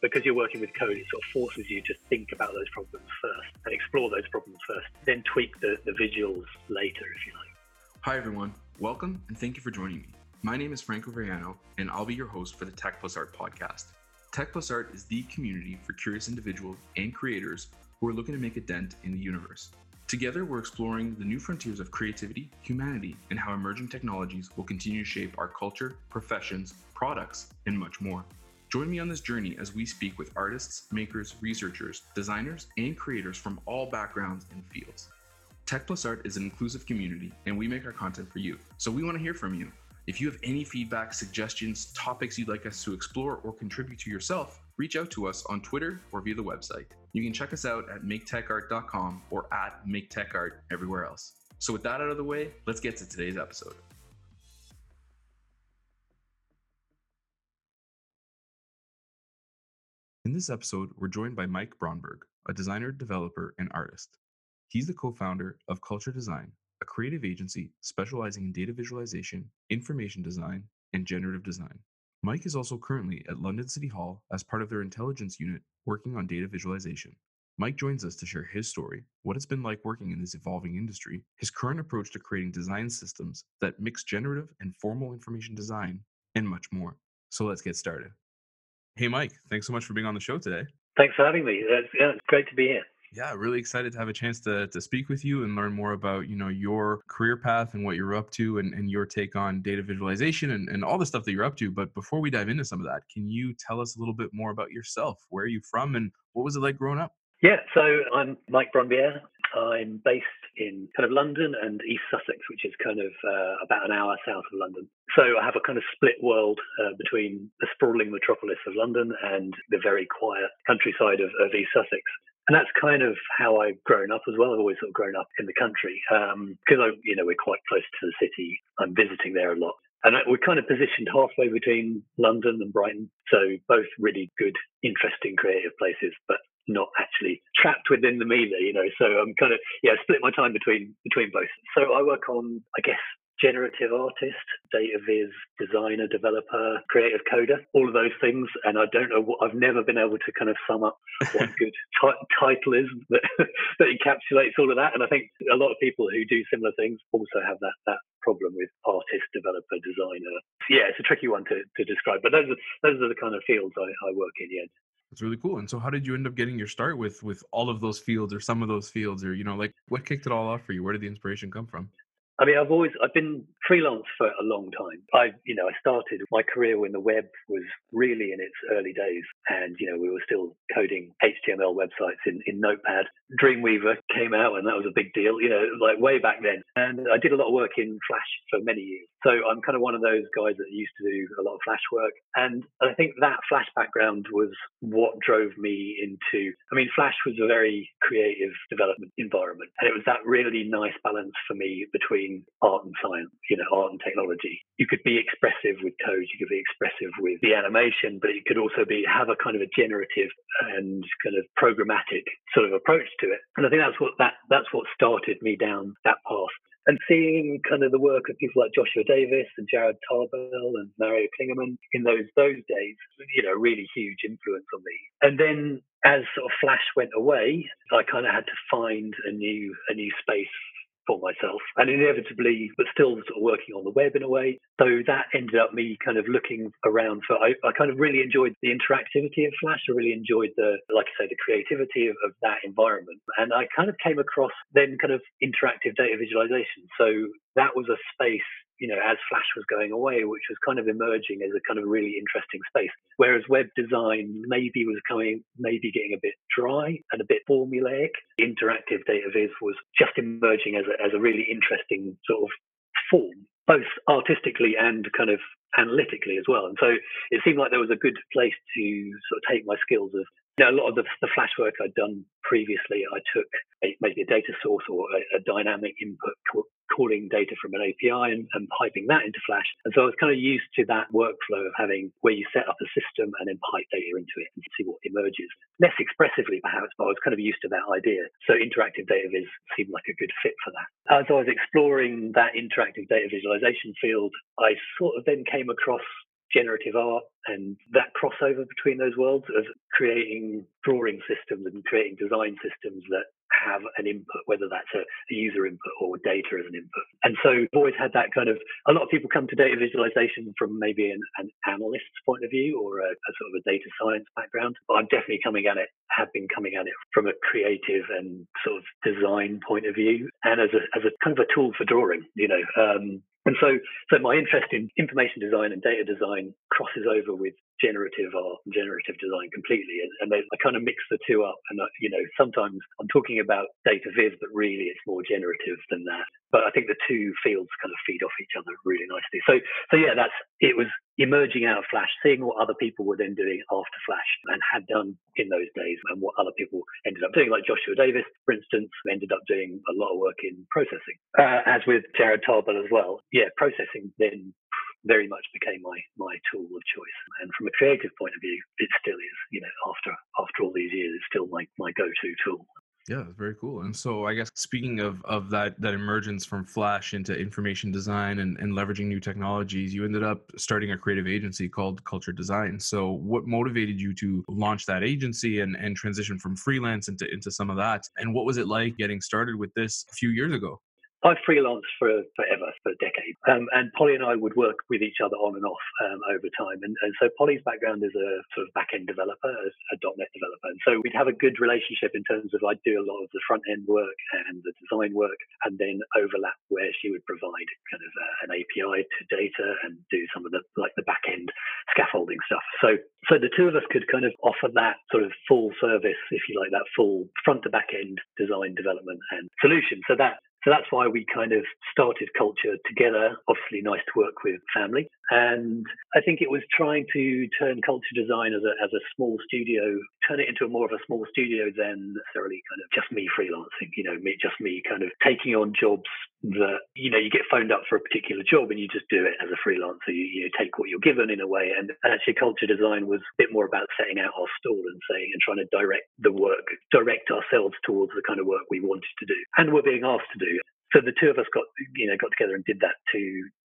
because you're working with code, it sort of forces you to think about those problems first and explore those problems first, then tweak the, the visuals later, if you like. Hi, everyone. Welcome and thank you for joining me. My name is Franco Veriano, and I'll be your host for the Tech Plus Art podcast. Tech Plus Art is the community for curious individuals and creators who are looking to make a dent in the universe. Together, we're exploring the new frontiers of creativity, humanity, and how emerging technologies will continue to shape our culture, professions, products, and much more. Join me on this journey as we speak with artists, makers, researchers, designers, and creators from all backgrounds and fields. Tech Plus Art is an inclusive community, and we make our content for you. So we want to hear from you. If you have any feedback, suggestions, topics you'd like us to explore, or contribute to yourself, reach out to us on Twitter or via the website. You can check us out at maketechart.com or at maketechart everywhere else. So, with that out of the way, let's get to today's episode. In this episode, we're joined by Mike Brondbjerg, a designer, developer, and artist. He's the co founder of Kultur Design, a creative agency specializing in data visualization, information design, and generative design. Mike is also currently at London City Hall as part of their intelligence unit working on data visualization. Mike joins us to share his story, what it's been like working in this evolving industry, his current approach to creating design systems that mix generative and formal information design, and much more. So let's get started. Hey, Mike, thanks so much for being on the show today. Thanks for having me. It's, yeah, it's great to be here. Yeah really excited to have a chance to, to speak with you and learn more about you know your career path and what you're up to and, and your take on data visualization and, and all the stuff that you're up to. But before we dive into some of that can you tell us a little bit more about yourself? Where are you from and what was it like growing up? Yeah so i'm mike Brondbjerg i'm based in kind of london and east sussex which is kind of uh, about an hour south of london so i have a kind of split world uh, between the sprawling metropolis of london and the very quiet countryside of, of east sussex and that's kind of how I've grown up as well. I've always sort of grown up in the country because um, you know, we're quite close to the city. I'm visiting there a lot, and we're kind of positioned halfway between London and Brighton. So both really good, interesting, creative places, but not actually trapped within the meter, you know. So I'm kind of yeah, split my time between between both. So I work on, I guess, generative artist, data viz designer, developer, creative coder, all of those things. And I don't know what I've never been able to kind of sum up what a good t- title is that, that encapsulates all of that. And I think a lot of people who do similar things also have that that problem with artist, developer, designer. Yeah, it's a tricky one to, to describe, but those are those are the kind of fields I, I work in. Yeah. That's really cool. And so, how did you end up getting your start with with all of those fields, or some of those fields, or you know, like what kicked it all off for you? Where did the inspiration come from? I mean, I've always I've been freelance for a long time. I, you know, I started my career when the web was really in its early days, and you know, we were still coding HTML websites in, in Notepad. Dreamweaver came out, and that was a big deal, you know, like way back then. And I did a lot of work in Flash for many years. So I'm kind of one of those guys that used to do a lot of Flash work, and I think that Flash background was what drove me into. I mean, Flash was a very creative development environment, and it was that really nice balance for me between art and science. You know, art and technology. You could be expressive with code, you could be expressive with the animation, but it could also be have a kind of a generative and kind of programmatic sort of approach to it. And I think that's what that that's what started me down that path. And seeing kind of the work of people like Joshua Davis and Jared Tarbell and Mario Klingemann in those those days, you know, really huge influence on me. And then as sort of Flash went away, I kind of had to find a new a new space for myself and inevitably but still sort of working on the web in a way. So that ended up me kind of looking around for I, I kind of really enjoyed the interactivity of flash. I really enjoyed the like i say the creativity of, of that environment. And i kind of came across then kind of interactive data visualization. So that was a space you know, as Flash was going away, which was kind of emerging as a kind of really interesting space. Whereas web design maybe was coming, maybe getting a bit dry and a bit formulaic. Interactive data viz was just emerging as a, as a really interesting sort of form, both artistically and kind of analytically as well. And so it seemed like there was a good place to sort of take my skills of know, a lot of the, the flash work I'd done previously, I took a, maybe a data source or a, a dynamic input calling data from an API and, and, piping that into Flash. And so I was kind of used to that workflow of having where you set up a system and then pipe data into it and see what emerges. Less expressively, perhaps, but I was kind of used to that idea. So interactive data viz seemed like a good fit for that. As I was exploring that interactive data visualization field, I sort of then came across generative art and that crossover between those worlds of creating drawing systems and creating design systems that have an input, whether that's a, a, user input or data as an input. And so I've always had that kind of, a lot of people come to data visualization from maybe an, an analyst's point of view or a, a, sort of a data science background. But I'm definitely coming at it, have been coming at it from a creative and sort of design point of view and as a, as a kind of a tool for drawing, you know. Um, and so, so my interest in information design and data design crosses over with generative art and generative design completely. And, and they, I kind of mix the two up. And, I, you know, sometimes I'm talking about data viz, but really it's more generative than that. But I think the two fields kind of feed off each other really nicely. So, so yeah, that's, it was emerging out of Flash, seeing what other people were then doing after Flash and had done in those days and what other people ended up doing. Like Joshua Davis, for instance, ended up doing a lot of work in processing, uh, as with Jared Tarbell as well yeah, processing then very much became my my tool of choice. And from a creative point of view, it still is. You know, after after all these years, it's still my my go to tool. Yeah, very cool. And so I guess speaking of of that that emergence from Flash into information design and, and leveraging new technologies, you ended up starting a creative agency called Kultur Design. So what motivated you to launch that agency and, and transition from freelance into, into some of that? And what was it like getting started with this a few years ago? I've freelanced for forever, for decades. Um, and Polly and I would work with each other on and off um, over time. And, and, so Polly's background is a sort of back end developer, a, a .NET developer. And so we'd have a good relationship in terms of I'd do a lot of the front end work and the design work, and then overlap where she would provide kind of uh, an API to data and do some of the like the back end scaffolding stuff. So so the two of us could kind of offer that sort of full service, if you like, that full front to back end design development and solution. So that so that's why we kind of started Kultur together. Obviously, nice to work with family. And I think it was trying to turn Kultur Design as a, as a small studio, turn it into a more of a small studio than necessarily kind of just me freelancing, you know, me, just me kind of taking on jobs that, you know, you get phoned up for a particular job and you just do it as a freelancer. You, you take what you're given in a way. And, and actually, Kultur Design was a bit more about setting out our stall and saying and trying to direct the work, direct ourselves towards the kind of work we wanted to do and we're being asked to do so the two of us got you know got together and did that to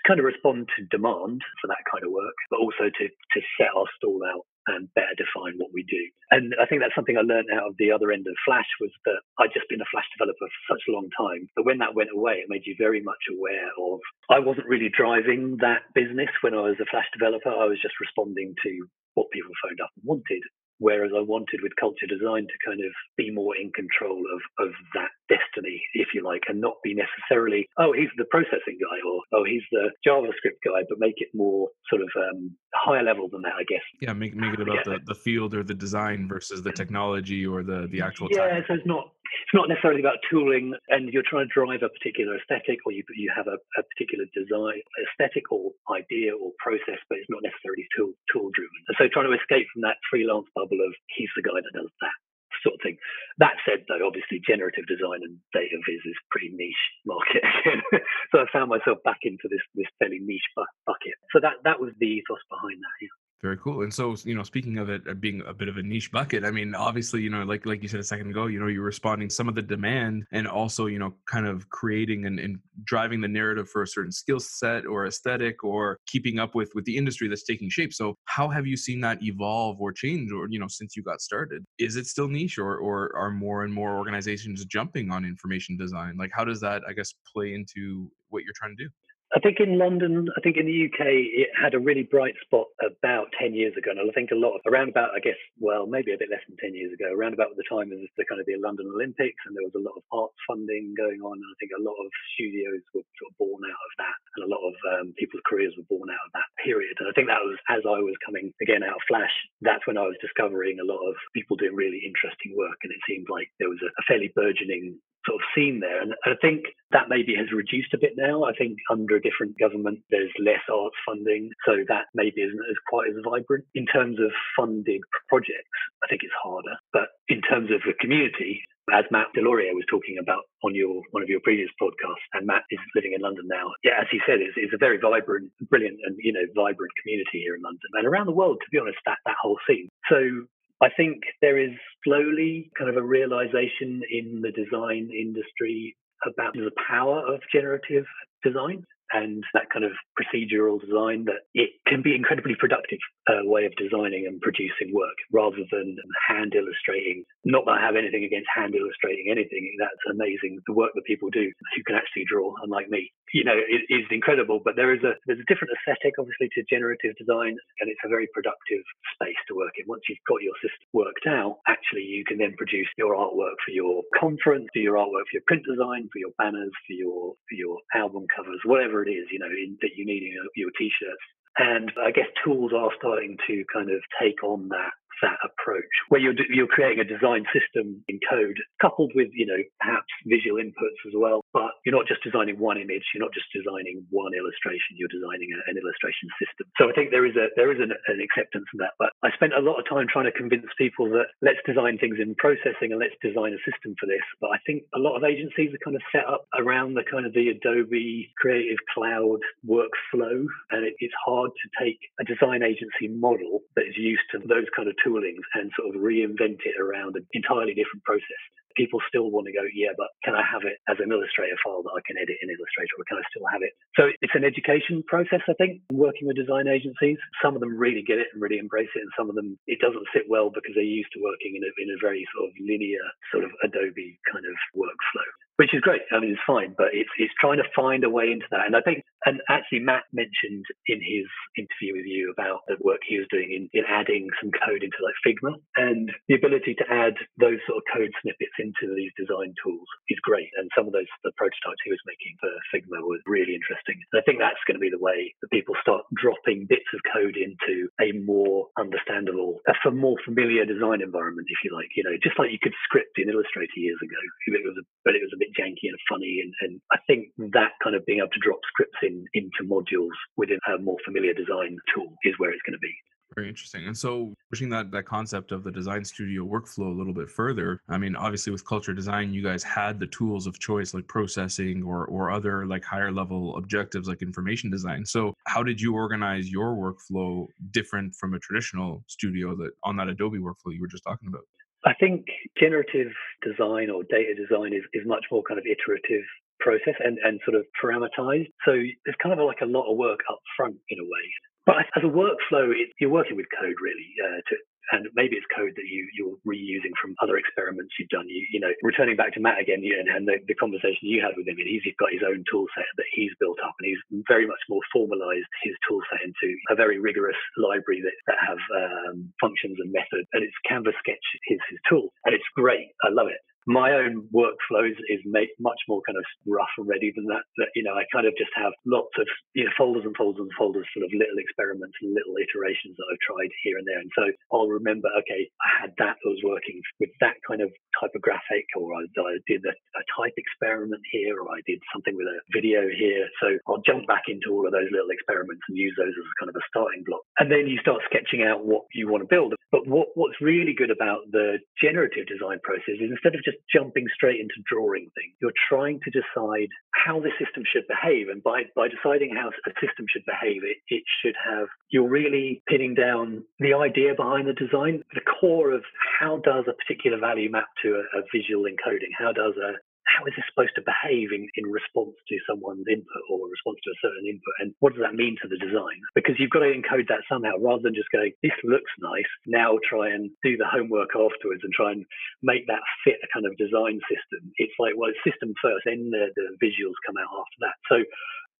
kind of respond to demand for that kind of work, but also to to set our stall out and better define what we do. And I think that's something I learned out of the other end of Flash was that I'd just been a Flash developer for such a long time. that when that went away, it made you very much aware of I wasn't really driving that business when I was a Flash developer. I was just responding to what people phoned up and wanted. Whereas I wanted with Kultur Design to kind of be more in control of, of that destiny, if you like, and not be necessarily, oh, he's the processing guy or, oh, he's the JavaScript guy, but make it more sort of um, higher level than that, I guess. Yeah, make, make it about yeah. the, the field or the design versus the technology or the, the actual. Yeah, so it's not it's not necessarily about tooling and you're trying to drive a particular aesthetic or you, you have a, a particular design aesthetic or idea or process, but it's not necessarily tool, tool driven. And so trying to escape from that freelance bubble of he's the guy that does that sort of thing. That said, though, obviously generative design and data viz is pretty niche market so I found myself back into this this fairly niche bu- bucket. So that that was the ethos behind that. Yeah. Very cool. And so, you know, speaking of it uh, being a bit of a niche bucket, I mean, obviously, you know, like like you said a second ago, you know, you're responding some of the demand and also, you know, kind of creating and, and driving the narrative for a certain skill set or aesthetic or keeping up with with the industry that's taking shape. So, how have you seen that evolve or change, or you know, since you got started? Is it still niche, or or are more and more organizations jumping on information design? Like, how does that, I guess, play into what you're trying to do? I think in London, I think in the UK, it had a really bright spot about 10 years ago. And I think a lot, of, around about, I guess, well, maybe a bit less than 10 years ago, around about the time of the kind of the London Olympics, and there was a lot of arts funding going on. And I think a lot of studios were sort of born out of that, and a lot of um, people's careers were born out of that period. And I think that was as I was coming again out of Flash, that's when I was discovering a lot of people doing really interesting work. And it seemed like there was a, a fairly burgeoning sort of seen there. And I think that maybe has reduced a bit now. I think under a different government, there's less arts funding. So that maybe isn't as quite as vibrant. In terms of funded projects, I think it's harder. But in terms of the community, as Matt Deslauriers was talking about on your one of your previous podcasts, and Matt is living in London now. Yeah, as he said, it's, it's a very vibrant, brilliant, and you know, vibrant community here in London and around the world. To be honest, that that whole scene. So I think there is slowly kind of a realization in the design industry about the power of generative design and that kind of procedural design that it can be incredibly productive uh, way of designing and producing work rather than hand illustrating. Not that I have anything against hand illustrating anything. That's amazing. The work that people do who can actually draw, unlike me, you know, it is incredible. But there is a there's a different aesthetic, obviously, to generative design, and it's a very productive space to work in. Once you've got your system worked out, actually, you can then produce your artwork for your conference, for your artwork for your print design, for your banners, for your for your album covers, whatever it is, you know, in, that you need in your, your t-shirts. And I guess tools are starting to kind of take on that that approach where you're you're creating a design system in code coupled with you know perhaps visual inputs as well but you're not just designing one image you're not just designing one illustration you're designing a, an illustration system. So i think there is a there is an, an acceptance in that. But i spent a lot of time trying to convince people that let's design things in processing and let's design a system for this. But i think a lot of agencies are kind of set up around the kind of the adobe creative cloud workflow. And it, it's hard to take a design agency model that is used to those kind of toolings and sort of reinvent it around an entirely different process. People still want to go, yeah, but can I have it as an Illustrator file that I can edit in Illustrator, or can I still have it? So it's an education process, I think, working with design agencies. Some of them really get it and really embrace it, and some of them it doesn't sit well because they're used to working in a, in a very sort of linear, sort of Adobe kind of workflow which is great. I mean, it's fine, but it's it's trying to find a way into that. And I think, and actually, Matt mentioned in his interview with you about the work he was doing in, in adding some code into like Figma, and the ability to add those sort of code snippets into these design tools is great. And some of those the prototypes he was making for Figma was really interesting. And I think that's going to be the way that people start dropping bits of code into a more understandable, a more familiar design environment, if you like. You know, just like you could script in Illustrator years ago, it was a, but it was a bit janky and funny. And, and I think that kind of being able to drop scripts in into modules within a more familiar design tool is where it's going to be. Very interesting. And so pushing that that concept of the design studio workflow a little bit further, I mean, obviously with Kultur Design, you guys had the tools of choice like processing or or other like higher level objectives like information design. So how did you organize your workflow different from a traditional studio that on that Adobe workflow you were just talking about? I think generative design or data design is, is much more kind of iterative process and, and sort of parameterized. So there's kind of like a lot of work up front in a way. But as a workflow, it, you're working with code really uh, to, and maybe it's code that you you're reusing from other experiments you've done. You you know, returning back to Matt again, you, and, and the, the, conversation you had with him, and he's got his own tool set that he's built up, and he's very much more formalized his tool set into a very rigorous library that, that have um, functions and methods, and it's Canvas Sketch is his tool, and it's great. I love it my own workflows is make much more kind of rough and ready than that. That you know, I kind of just have lots of you know folders and folders and folders full of little experiments and little iterations that I've tried here and there. And so I'll remember, okay, I had that that was working with that kind of typographic, or I, I did a, a type experiment here, or I did something with a video here. So I'll jump back into all of those little experiments and use those as kind of a starting block. And then you start sketching out what you want to build. But what, what's really good about the generative design process is instead of just just jumping straight into drawing things. You're trying to decide how the system should behave. And by, by deciding how a system should behave, it, it should have, you're really pinning down the idea behind the design, the core of how does a particular value map to a, a visual encoding? How does a, how is this supposed to behave in, in response to someone's input or response to a certain input? And what does that mean to the design? Because you've got to encode that somehow rather than just going, this looks nice. Now try and do the homework afterwards and try and make that fit a kind of design system. It's like, well, it's system first, then the, the visuals come out after that. So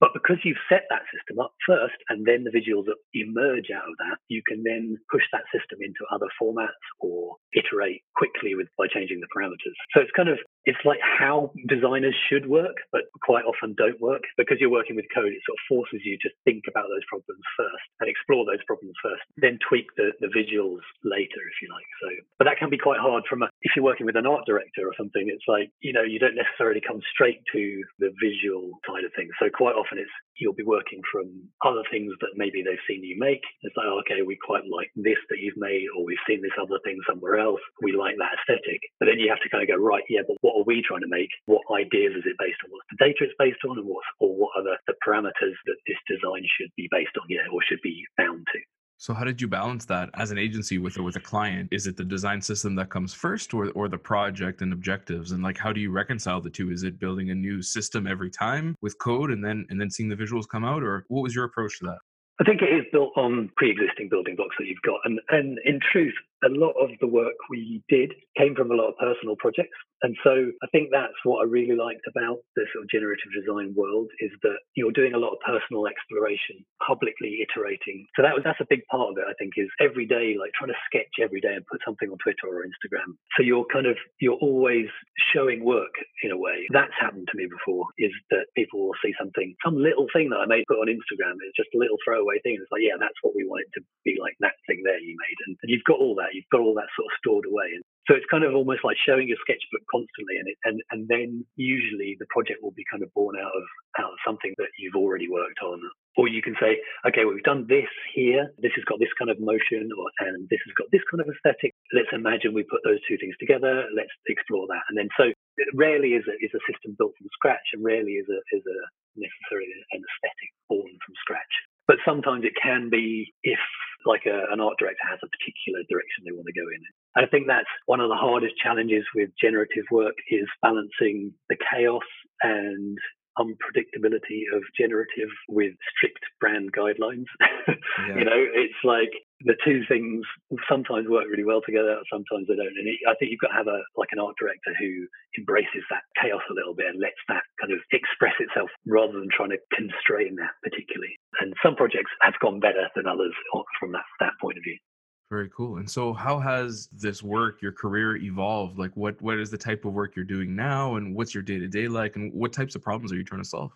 but because you've set that system up first and then the visuals emerge out of that, you can then push that system into other formats or iterate quickly with by changing the parameters. So it's kind of it's like how designers should work, but quite often don't work because you're working with code. It sort of forces you to think about those problems first and explore those problems first, then tweak the, the visuals later, if you like. So, but that can be quite hard from a, if you're working with an art director or something. It's like you know you don't necessarily come straight to the visual side of things. So quite often it's you'll be working from other things that maybe they've seen you make. It's like, oh, okay, we quite like this that you've made, or we've seen this other thing somewhere else. We like that aesthetic. But then you have to kind of go, right, yeah, but what are we trying to make? What ideas is it based on? What's the data it's based on? And what's, or what are the, the parameters that this design should be based on, yeah, or should be bound to? So how did you balance that as an agency with with a client? Is it the design system that comes first or or the project and objectives? And like how do you reconcile the two? Is it building a new system every time with code and then and then seeing the visuals come out or what was your approach to that? I think it is built on pre-existing building blocks that you've got. And, and in truth, a lot of the work we did came from a lot of personal projects. And so I think that's what I really liked about the sort of generative design world is that you're doing a lot of personal exploration, publicly iterating. So that was that's a big part of it, I think, is every day, like trying to sketch every day and put something on Twitter or Instagram. So you're kind of you're always showing work in a way. That's happened to me before, is that people will see something, some little thing that I may put on Instagram. It's just a little throwaway thing. It's like, yeah, that's what we want it to be like that thing there you made. And, and you've got all that you've got all that sort of stored away. And so it's kind of almost like showing your sketchbook constantly, and it, and and then usually the project will be kind of born out of out of something that you've already worked on. Or you can say, okay, well, we've done this here. This has got this kind of motion, or and this has got this kind of aesthetic. Let's imagine we put those two things together. Let's explore that. And then so rarely is a is a system built from scratch, and rarely is a is a necessarily an aesthetic born from scratch. But sometimes it can be if like a, an art director has a particular direction they want to go in. I think that's one of the hardest challenges with generative work is balancing the chaos and unpredictability of generative with strict brand guidelines. Yeah. you know, it's like the two things sometimes work really well together, sometimes they don't. And it, I think you've got to have a like an art director who embraces that chaos a little bit and lets that kind of express itself rather than trying to constrain that particularly. And some projects have gone better than others from that, that point of view. Very cool. And so how has this work, your career evolved? Like what what is the type of work you're doing now and what's your day-to-day like and what types of problems are you trying to solve?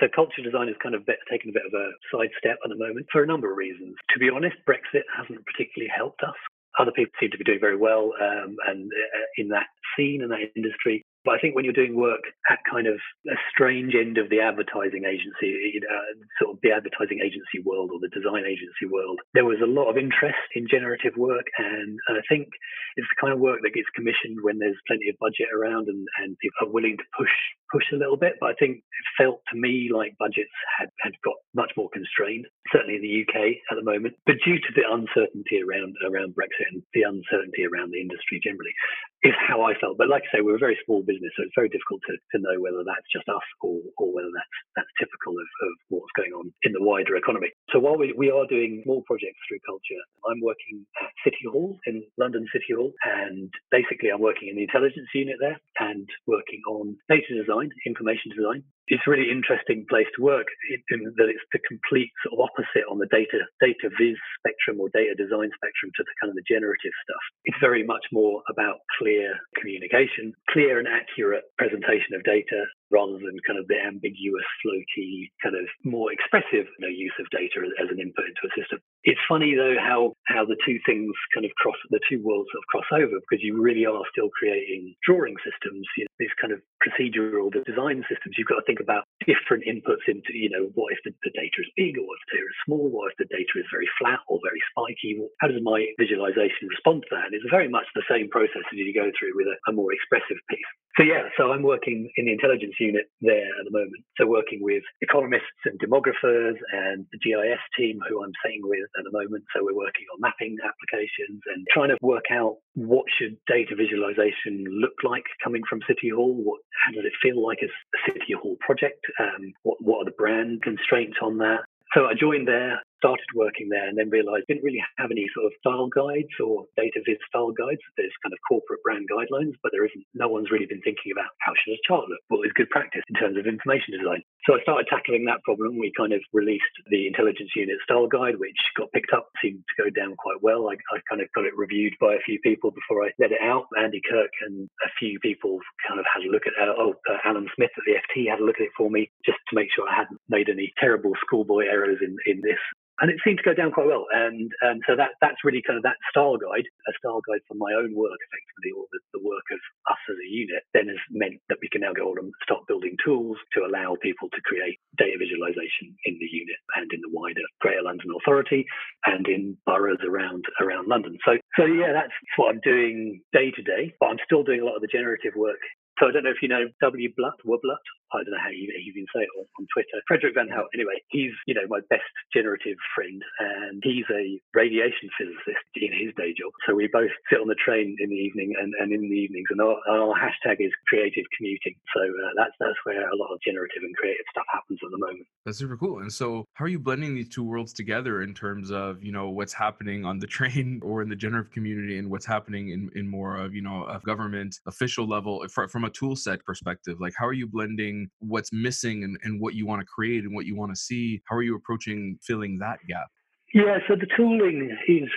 So Kultur Design has kind of taken a bit of a sidestep at the moment for a number of reasons. To be honest, Brexit hasn't particularly helped us. Other people seem to be doing very well um, and uh, in that scene and that industry. But I think when you're doing work at kind of a strange end of the advertising agency, uh, sort of the advertising agency world or the design agency world, there was a lot of interest in generative work. And I think it's the kind of work that gets commissioned when there's plenty of budget around and, and people are willing to push push a little bit. But I think it felt to me like budgets had, had got much more constrained, certainly in the UK at the moment. But due to the uncertainty around around Brexit and the uncertainty around the industry generally, is how I felt. But like I say, we're a very small business, so it's very difficult to, to know whether that's just us or, or whether that's that's typical of, of what's going on in the wider economy. So while we, we are doing more projects through Kultur, I'm working at City Hall in London City Hall, and basically I'm working in the intelligence unit there and working on data design, information design, it's really interesting place to work in that it's the complete sort of opposite on the data data viz spectrum or data design spectrum to the kind of the generative stuff. It's very much more about clear communication, clear and accurate presentation of data rather than kind of the ambiguous, floaty, kind of more expressive you know, use of data as an input into a system. It's funny though how how the two things kind of cross the two worlds sort of cross over because you really are still creating drawing systems, you know, these kind of procedural design systems. You've got to think about different inputs into, you know, what if the, the data is big or what if the data is small, what if the data is very flat or very spiky? How does my visualization respond to that? And it's very much the same process as you go through with a, a more expressive piece. So yeah, so I'm working in the intelligence unit there at the moment. So working with economists and demographers and the GIS team who I'm sitting with at the moment. So we're working on mapping applications and trying to work out what should data visualization look like coming from City Hall. What how does it feel like a City Hall project? Um, what what are the brand constraints on that? So I joined there started working there and then realized didn't really have any sort of style guides or data viz style guides. There's kind of corporate brand guidelines, but there isn't, no one's really been thinking about how should a chart look? What is good practice in terms of information design? So I started tackling that problem. We kind of released the intelligence unit style guide, which got picked up, seemed to go down quite well. I, I kind of got it reviewed by a few people before I let it out. Andy Kirk and a few people kind of had a look at it. Uh, oh, uh, Alan Smith at the FT had a look at it for me just to make sure I hadn't made any terrible schoolboy errors in, in this and it seemed to go down quite well. And um, so that that's really kind of that style guide, a style guide for my own work, effectively, or the, the work of us as a unit, then has meant that we can now go on and start building tools to allow people to create data visualization in the unit and in the wider Greater London Authority and in boroughs around around London. So so yeah, that's what I'm doing day to day. But I'm still doing a lot of the generative work So I don't know if you know wblut, Wublut. I don't know how you even say it on, on Twitter. Frederik Vanhoutte. Anyway, he's you know my best generative friend, and he's a radiation physicist in his day job. So we both sit on the train in the evening and, and in the evenings, and our, our hashtag is creative commuting. So uh, that's that's where a lot of generative and creative stuff happens at the moment. That's super cool. And so, how are you blending these two worlds together in terms of you know what's happening on the train or in the generative community, and what's happening in in more of you know a government official level from a tool set perspective? Like, how are you blending what's missing and, and what you want to create and what you want to see? How are you approaching filling that gap? Yeah, so the tooling is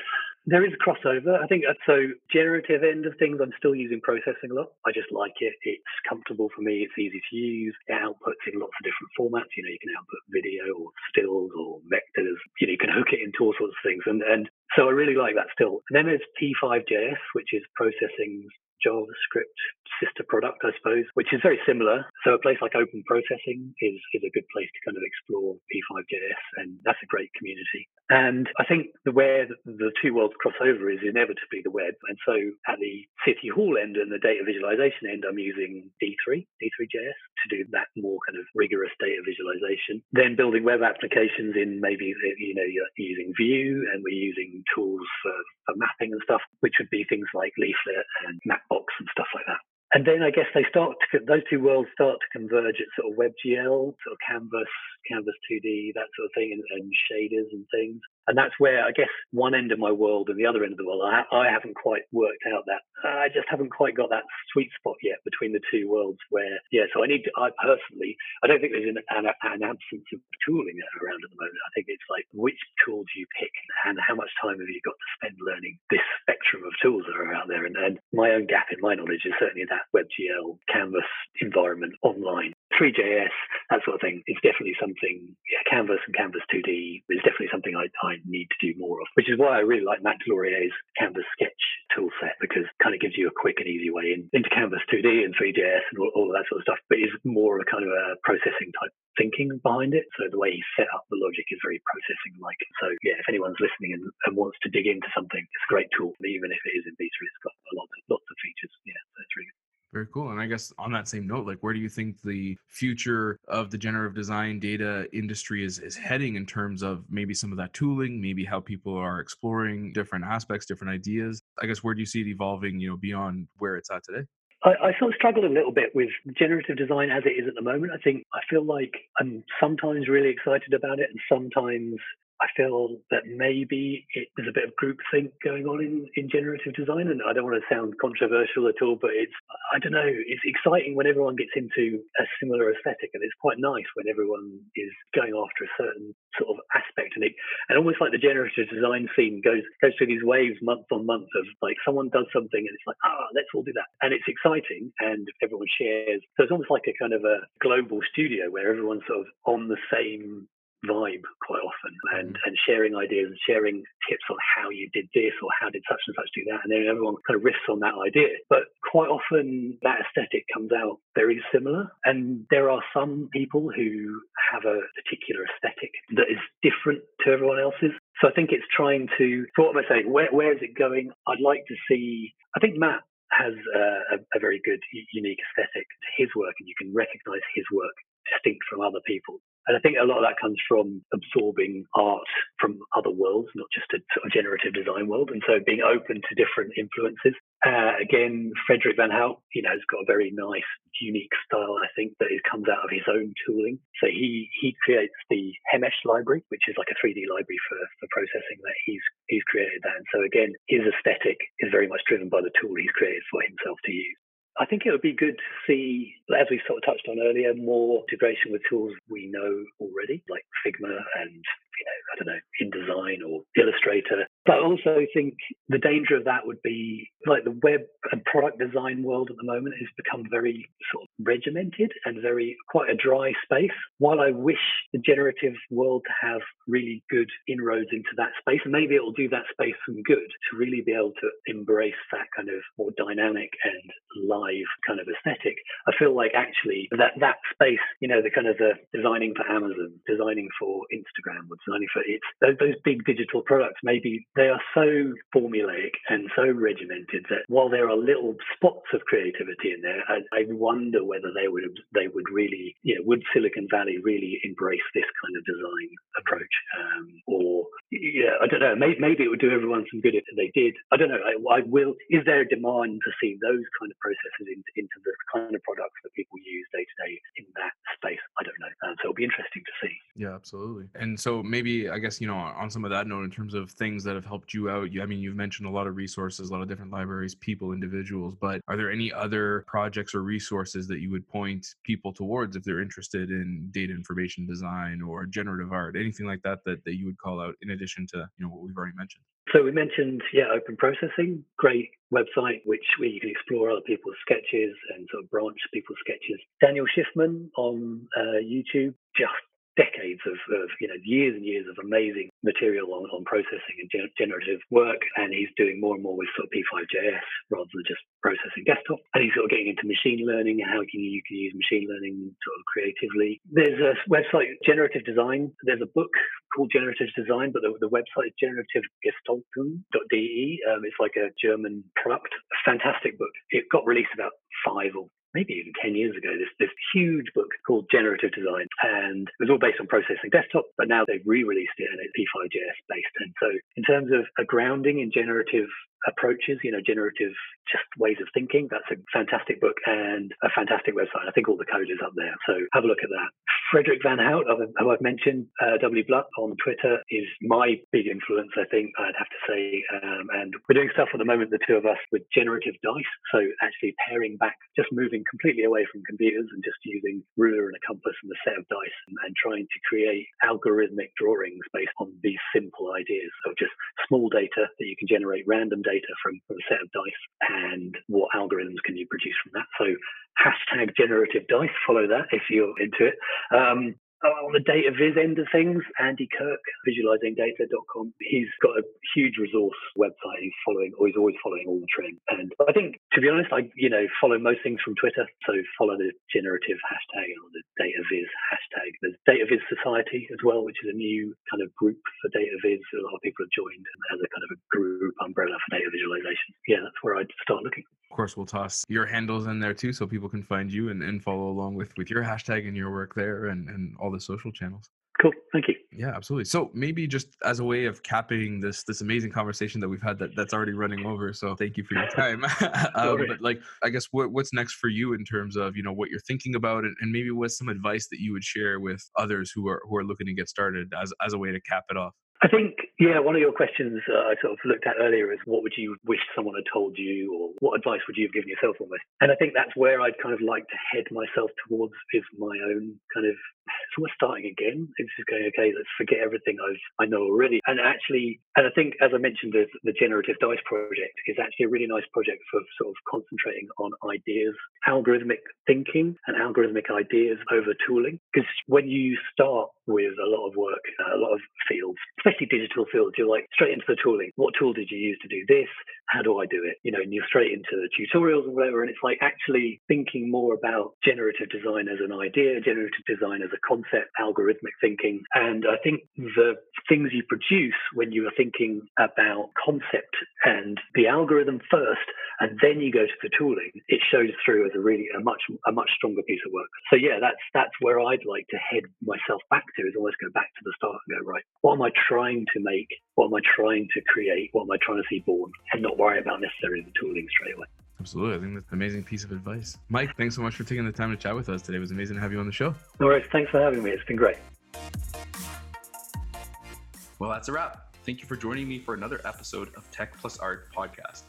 there is a crossover. I think uh, so. Generative end of things, I'm still using processing a lot. I just like it. It's comfortable for me. It's easy to use. It outputs in lots of different formats. You know, you can output video or stills or vectors. You know, you can hook it into all sorts of things. And and so I really like that still. And then there's P5JS, which is processing JavaScript sister product, I suppose, which is very similar. So a place like Open Processing is, is a good place to kind of explore P5JS, and that's a great community. And I think the where the two worlds cross over is inevitably the web. And so at the City Hall end and the data visualization end, I'm using D3, D3JS to do that more kind of rigorous data visualization. Then building web applications in maybe, you know, you're using Vue and we're using tools for, for mapping and stuff, which would be things like Leaflet and Mapbox and stuff like that. And then I guess they start to, those two worlds start to converge at sort of WebGL, sort of Canvas, Canvas 2D, that sort of thing, and, and shaders and things. And that's where I guess one end of my world and the other end of the world, I, I haven't quite worked out that. I just haven't quite got that sweet spot yet between the two worlds where, yeah, so I need to, I personally, I don't think there's an, an, an absence of tooling around at the moment. I think it's like which tool do you pick and how much time have you got to spend learning this spectrum of tools that are out there. And, and my own gap in my knowledge is certainly that WebGL Canvas environment online. Three.js, that sort of thing, is definitely something, yeah, Canvas and Canvas 2D is definitely something I, I need to do more of, which is why I really like Matt Deslauriers's Canvas Sketch tool set because it kind of gives you a quick and easy way in, into Canvas 2D and Three.js and all, all of that sort of stuff, but is more of a kind of a processing type thinking behind it. So the way he set up the logic is very processing like. So yeah, if anyone's listening and, and, wants to dig into something, it's a great tool, even if it is in beta. It's got a lot, lots of features. Yeah, so it's really good. Very cool. And I guess on that same note, like where do you think the future of the generative design data industry is is heading in terms of maybe some of that tooling, maybe how people are exploring different aspects, different ideas? I guess where do you see it evolving, you know, beyond where it's at today? I, I sort of struggle a little bit with generative design as it is at the moment. I think I feel like I'm sometimes really excited about it and sometimes I feel that maybe it, there's a bit of groupthink going on in, in generative design. And I don't want to sound controversial at all, but it's, I don't know, it's exciting when everyone gets into a similar aesthetic. And it's quite nice when everyone is going after a certain sort of aspect. And it, and almost like the generative design scene goes, goes through these waves month on month of like someone does something and it's like, ah, let's all do that. And it's exciting and everyone shares. So it's almost like a kind of a global studio where everyone's sort of on the same vibe quite often and, mm. and sharing ideas and sharing tips on how you did this or how did such and such do that. And then everyone kind of riffs on that idea. But quite often that aesthetic comes out very similar. And there are some people who have a particular aesthetic that is different to everyone else's. So I think it's trying to, so what am I saying? Where, where is it going? I'd like to see, I think Matt has a, a, very good, unique aesthetic to his work, and you can recognize his work distinct from other people. And I think a lot of that comes from absorbing art from other worlds, not just a generative design world. And so being open to different influences. Uh, again, Frederik Vanhoutte, you know, has got a very nice, unique style, I think, that comes out of his own tooling. So he, he creates the HE_Mesh library, which is like a 3D library for, for processing that he's, he's created that. And so again, his aesthetic is very much driven by the tool he's created for himself to use. I think it would be good to see, as we sort of touched on earlier, more integration with tools we know already, like Figma and you know, I don't know, InDesign or Illustrator. But I also think the danger of that would be like the web and product design world at the moment has become very sort of regimented and very quite a dry space. While I wish the generative world to have really good inroads into that space, and maybe it will do that space some good to really be able to embrace that kind of more dynamic and live kind of aesthetic. I feel like actually that that space, you know, the kind of the designing for Amazon, designing for Instagram would designing for it's those, those big digital products. Maybe they are so formulaic and so regimented that while there are little spots of creativity in there, I, I wonder whether they would they would really, you know, would Silicon Valley really embrace this kind of design approach, um, or yeah, I don't know. Maybe, maybe, it would do everyone some good if they did. I don't know. I, I, will. Is there a demand to see those kind of processes into, into the kind of products that people use day to day in that space? I don't know. Um, so it'll be interesting to see. Yeah, absolutely. And so maybe I guess you know on some of that note, in terms of things that have helped you out, you, I mean, you've mentioned a lot of resources, a lot of different libraries, people, individuals. But are there any other projects or resources that you would point people towards if they're interested in data information design or generative art, anything like that that, that you would call out in addition to you know what we've already mentioned? So we mentioned, yeah, open processing, great website, which where you can explore other people's sketches and sort of branch people's sketches. Daniel Shiffman on uh, YouTube, just decades of, of, you know years and years of amazing material on, on processing and generative work and he's doing more and more with sort of p5js rather than just processing desktop. And he's sort of getting into machine learning and how can you, you can use machine learning sort of creatively. There's a website generative design. There's a book called generative design but the, the website is generativegestaltung.de um, it's like a german product. A fantastic book. It got released about five or maybe even 10 years ago, this, this huge book called Generative Design. And it was all based on processing desktop, but now they've re-released it and it's P5JS based. And so in terms of a grounding in generative approaches, you know, generative just ways of thinking. That's a fantastic book and a fantastic website. I think all the code is up there. So have a look at that. Frederik Vanhoutte, who I've mentioned, uh, wblut on Twitter, is my big influence, I think, I'd have to say. Um, and we're doing stuff at the moment, the two of us, with generative dice. So actually pairing back, just moving completely away from computers and just using ruler and a compass and a set of dice and, and trying to create algorithmic drawings based on these simple ideas of just small data that you can generate random data data from, from a set of dice and what algorithms can you produce from that. So hashtag generative dice, follow that if you're into it. Um, on the data viz end of things, Andy Kirk, visualizingdata.com, he's got a huge resource website. He's following, or he's always following all the trends. And I think, to be honest, I, you know, follow most things from Twitter. So follow the generative hashtag or the data viz hashtag. There's Data Viz Society as well, which is a new kind of group for data viz. A lot of people have joined as a kind of a group umbrella for data visualization. Yeah, that's where I'd start looking. Of course, we'll toss your handles in there too so people can find you and, and follow along with, with your hashtag and your work there and, and all the social channels. Cool. Thank you. Yeah, absolutely. So maybe just as a way of capping this this amazing conversation that we've had that, that's already running over. So thank you for your time. um, but like, I guess what what's next for you in terms of you know what you're thinking about and, and maybe what's some advice that you would share with others who are who are looking to get started as as a way to cap it off. I think, yeah, one of your questions uh, I sort of looked at earlier is what would you wish someone had told you, or what advice would you have given yourself almost? And I think that's where I'd kind of like to head myself towards is my own kind of so we're starting again. It's just going, okay, let's forget everything I've, I know already. And actually, and I think, as I mentioned, the, the Generative Dice project is actually a really nice project for sort of concentrating on ideas, algorithmic thinking and algorithmic ideas over tooling. Because when you start with a lot of work, a lot of fields, especially digital fields, you're like straight into the tooling. What tool did you use to do this? How do I do it? You know, and you're straight into the tutorials and whatever. And it's like actually thinking more about generative design as an idea, generative design as a concept, algorithmic thinking. And I think the things you produce when you are thinking about concept and the algorithm first, and then you go to the tooling, it shows through as a really a much a much stronger piece of work. So yeah, that's that's where I'd like to head myself back to is almost go back to the start and go right. What am I trying to make? What am I trying to create? What am I trying to see born? And not worry about necessarily the tooling straight away. Absolutely. I think that's an amazing piece of advice. Mike, thanks so much for taking the time to chat with us today. It was amazing to have you on the show. No worries. Thanks for having me. It's been great. Well, that's a wrap. Thank you for joining me for another episode of Tech Plus Art podcast.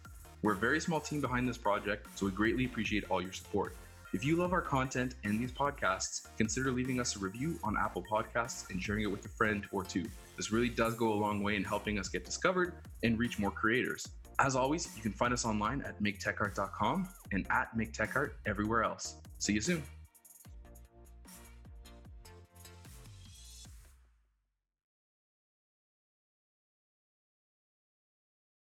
We're a very small team behind this project, so we greatly appreciate all your support. If you love our content and these podcasts, consider leaving us a review on Apple Podcasts and sharing it with a friend or two. This really does go a long way in helping us get discovered and reach more creators. As always, you can find us online at maketechart.com and at maketechart everywhere else. See you soon.